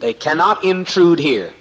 They cannot intrude here.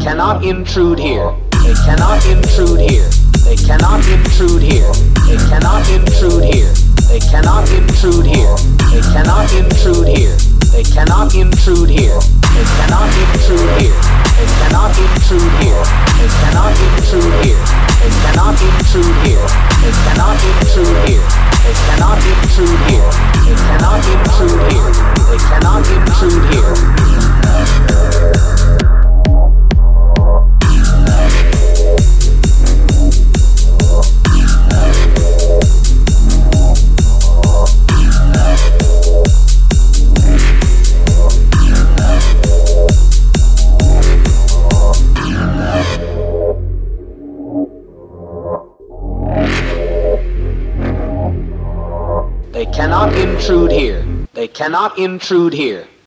Cannot intrude here. They cannot intrude here. They cannot intrude here. They cannot intrude here. They cannot intrude here. They cannot intrude here. They cannot intrude here. They cannot intrude here. They cannot intrude here. They cannot intrude here. They cannot intrude here. They cannot intrude here. They cannot intrude here. They cannot intrude here. They cannot intrude here. They cannot intrude here.